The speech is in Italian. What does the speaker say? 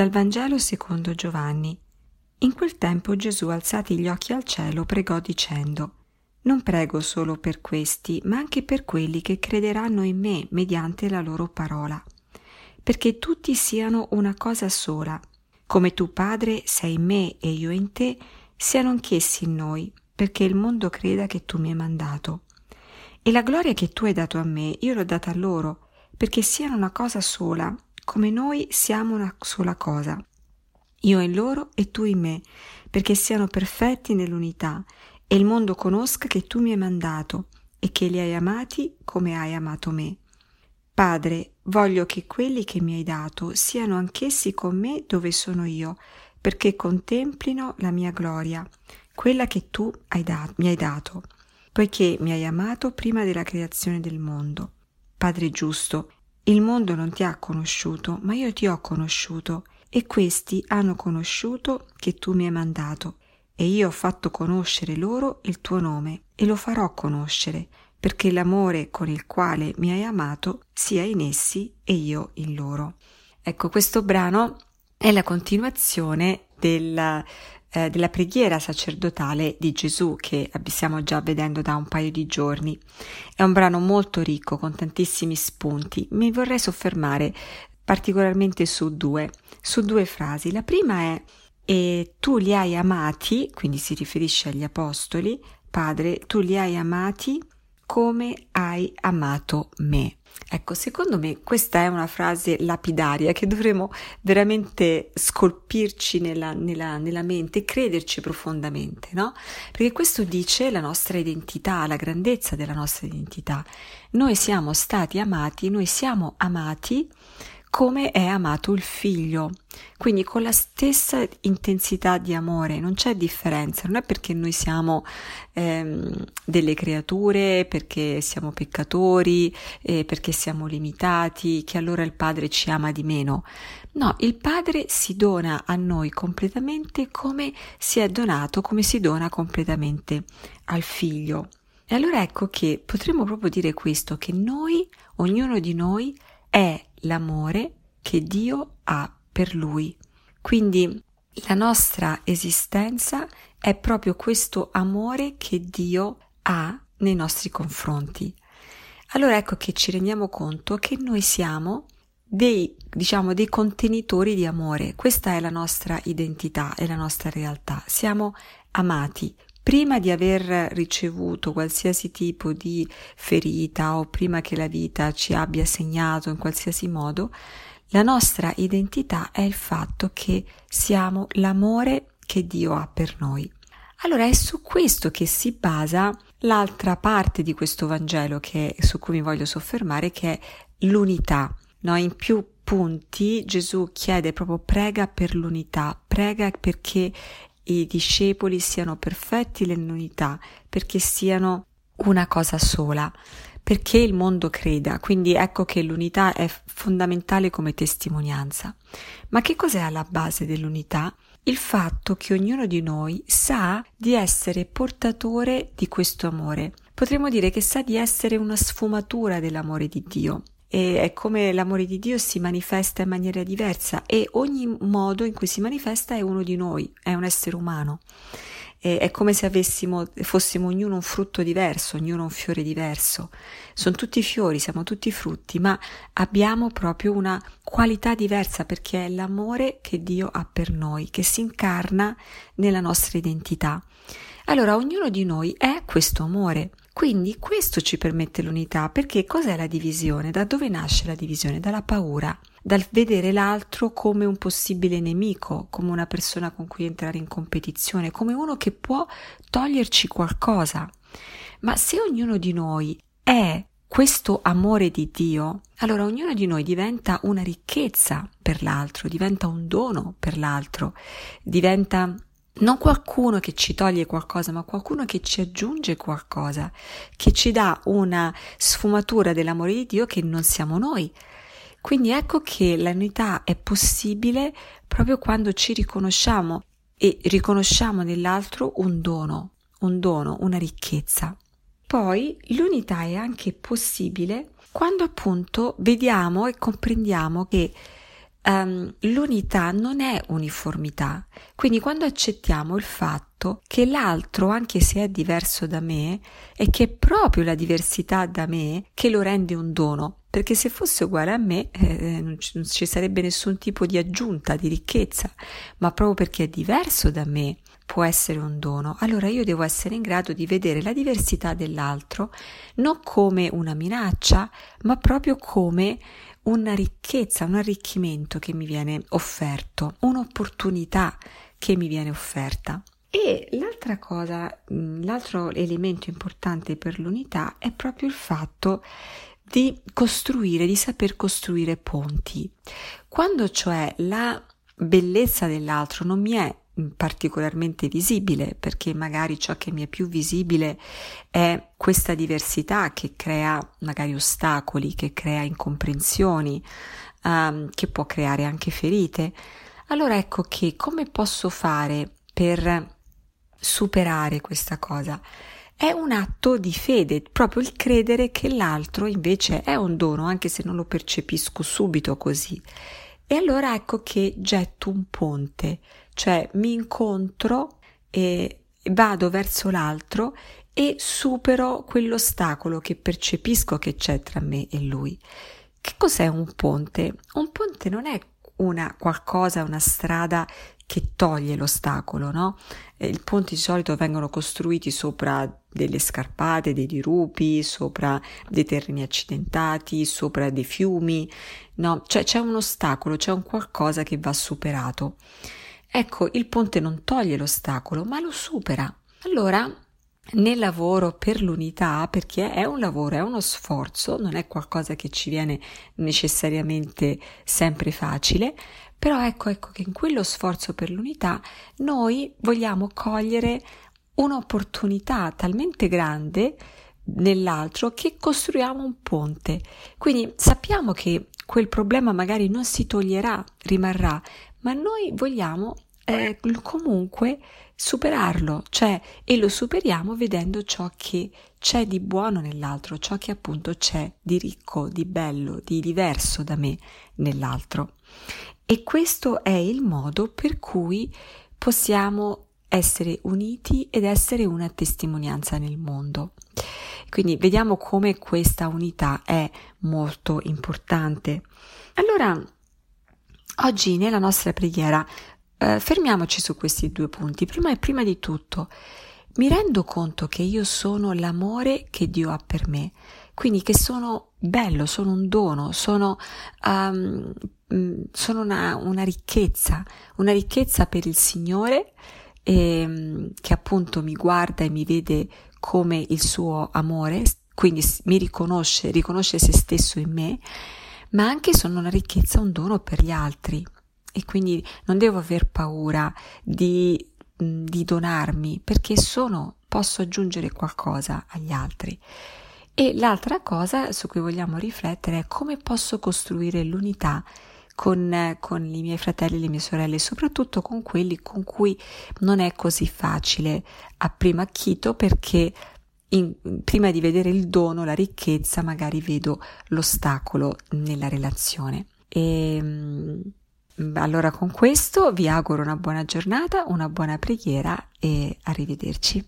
Dal Vangelo secondo Giovanni. In quel tempo Gesù, alzati gli occhi al cielo, pregò dicendo Non prego solo per questi, ma anche per quelli che crederanno in me mediante la loro parola, perché tutti siano una cosa sola, come tu Padre sei in me e io in te, siano anch'essi in noi, perché il mondo creda che tu mi hai mandato. E la gloria che tu hai dato a me, io l'ho data a loro, perché siano una cosa sola, come noi siamo una sola cosa. Io in loro e tu in me, perché siano perfetti nell'unità, e il mondo conosca che tu mi hai mandato e che li hai amati come hai amato me. Padre, voglio che quelli che mi hai dato siano anch'essi con me dove sono io, perché contemplino la mia gloria, quella che tu hai dat- mi hai dato, poiché mi hai amato prima della creazione del mondo. Padre giusto, il mondo non ti ha conosciuto, ma io ti ho conosciuto, e questi hanno conosciuto che tu mi hai mandato, e io ho fatto conoscere loro il tuo nome, e lo farò conoscere, perché l'amore con il quale mi hai amato sia in essi e io in loro. Ecco, questo brano è la continuazione della, eh, della preghiera sacerdotale di Gesù che stiamo già vedendo da un paio di giorni. È un brano molto ricco con tantissimi spunti. Mi vorrei soffermare particolarmente su due, su due frasi. La prima è e tu li hai amati, quindi si riferisce agli apostoli, Padre, tu li hai amati come hai amato me. Ecco, secondo me questa è una frase lapidaria che dovremmo veramente scolpirci nella, nella, nella mente, crederci profondamente, no? Perché questo dice la nostra identità, la grandezza della nostra identità. Noi siamo stati amati, noi siamo amati come è amato il figlio, quindi con la stessa intensità di amore, non c'è differenza, non è perché noi siamo ehm, delle creature, perché siamo peccatori, eh, perché siamo limitati, che allora il Padre ci ama di meno. No, il Padre si dona a noi completamente come si è donato, come si dona completamente al figlio. E allora ecco che potremmo proprio dire questo, che noi, ognuno di noi, è l'amore che Dio ha per lui. Quindi la nostra esistenza è proprio questo amore che Dio ha nei nostri confronti. Allora ecco che ci rendiamo conto che noi siamo dei, diciamo, dei contenitori di amore. Questa è la nostra identità, è la nostra realtà. Siamo amati prima di aver ricevuto qualsiasi tipo di ferita o prima che la vita ci abbia segnato in qualsiasi modo, la nostra identità è il fatto che siamo l'amore che Dio ha per noi. Allora è su questo che si basa l'altra parte di questo Vangelo che, su cui mi voglio soffermare, che è l'unità. No? In più punti Gesù chiede proprio prega per l'unità, prega perché i discepoli siano perfetti nell'unità, perché siano una cosa sola, perché il mondo creda. Quindi ecco che l'unità è fondamentale come testimonianza. Ma che cos'è alla base dell'unità? Il fatto che ognuno di noi sa di essere portatore di questo amore. Potremmo dire che sa di essere una sfumatura dell'amore di Dio e è come l'amore di Dio si manifesta in maniera diversa e ogni modo in cui si manifesta è uno di noi, è un essere umano. E è come se avessimo, fossimo ognuno un frutto diverso, ognuno un fiore diverso. Sono tutti fiori, siamo tutti frutti, ma abbiamo proprio una qualità diversa perché è l'amore che Dio ha per noi, che si incarna nella nostra identità. Allora ognuno di noi è questo amore. Quindi questo ci permette l'unità, perché cos'è la divisione? Da dove nasce la divisione? Dalla paura, dal vedere l'altro come un possibile nemico, come una persona con cui entrare in competizione, come uno che può toglierci qualcosa. Ma se ognuno di noi è questo amore di Dio, allora ognuno di noi diventa una ricchezza per l'altro, diventa un dono per l'altro, diventa non qualcuno che ci toglie qualcosa, ma qualcuno che ci aggiunge qualcosa, che ci dà una sfumatura dell'amore di Dio che non siamo noi. Quindi ecco che l'unità è possibile proprio quando ci riconosciamo e riconosciamo nell'altro un dono, un dono, una ricchezza. Poi l'unità è anche possibile quando appunto vediamo e comprendiamo che um, l'unità non è uniformità. Quindi quando accettiamo il fatto che l'altro, anche se è diverso da me, è che è proprio la diversità da me che lo rende un dono, perché se fosse uguale a me eh, non, ci, non, ci, sarebbe nessun tipo di aggiunta, di ricchezza, ma proprio perché è diverso da me può essere un dono, allora io devo essere in grado di vedere la diversità dell'altro non come una minaccia, ma proprio come una ricchezza, un arricchimento che mi viene offerto, un'opportunità che mi viene offerta. E l'altra cosa, mm, l'altro elemento importante per l'unità è proprio il fatto di costruire, di saper costruire ponti. Quando cioè la bellezza dell'altro non mi è particolarmente visibile perché magari ciò che mi è più visibile è questa diversità che crea magari ostacoli, che crea incomprensioni, um, che può creare anche ferite. Allora ecco che come posso fare per superare questa cosa? È un atto di fede, proprio il credere che l'altro invece è un dono, anche se non lo percepisco subito così. E allora ecco che getto un ponte, cioè mi incontro e vado verso l'altro e supero quell'ostacolo che percepisco che c'è tra me e lui. Che cos'è un ponte? Un ponte non è una qualcosa, una strada che toglie l'ostacolo, no? I ponti di solito vengono costruiti sopra delle scarpate, dei dirupi, sopra dei terreni accidentati, sopra dei fiumi, no? Cioè c'è un ostacolo, c'è un qualcosa che va superato. Ecco, il ponte non toglie l'ostacolo, ma lo supera. Allora, nel lavoro per l'unità, perché è un lavoro, è uno sforzo, non è qualcosa che ci viene necessariamente sempre facile, però ecco, ecco che in quello sforzo per l'unità noi vogliamo cogliere un'opportunità talmente grande nell'altro che costruiamo un ponte. Quindi sappiamo che quel problema magari non si toglierà, rimarrà, ma noi vogliamo eh, comunque superarlo, cioè e lo superiamo vedendo ciò che c'è di buono nell'altro, ciò che appunto c'è di ricco, di bello, di diverso da me nell'altro. E questo è il modo per cui possiamo essere uniti ed essere una testimonianza nel mondo. Quindi vediamo come questa unità è molto importante. Allora, oggi nella nostra preghiera eh, fermiamoci su questi due punti. Prima e prima di tutto, mi rendo conto che io sono l'amore che Dio ha per me, quindi che sono bello, sono un dono, sono um, sono una, una, ricchezza, una ricchezza per il Signore eh, che appunto mi guarda e mi vede come il suo amore, quindi mi riconosce, riconosce se stesso in me, ma anche sono una ricchezza, un dono per gli altri e quindi non devo aver paura di, di donarmi perché sono, posso aggiungere qualcosa agli altri. E l'altra cosa su cui vogliamo riflettere è come posso costruire l'unità con, con i miei fratelli e le mie sorelle, soprattutto con quelli con cui non è così facile a prima acchito perché in, prima di vedere il dono, la ricchezza, magari vedo l'ostacolo nella relazione. E, mm, allora con questo vi auguro una buona giornata, una buona preghiera e arrivederci.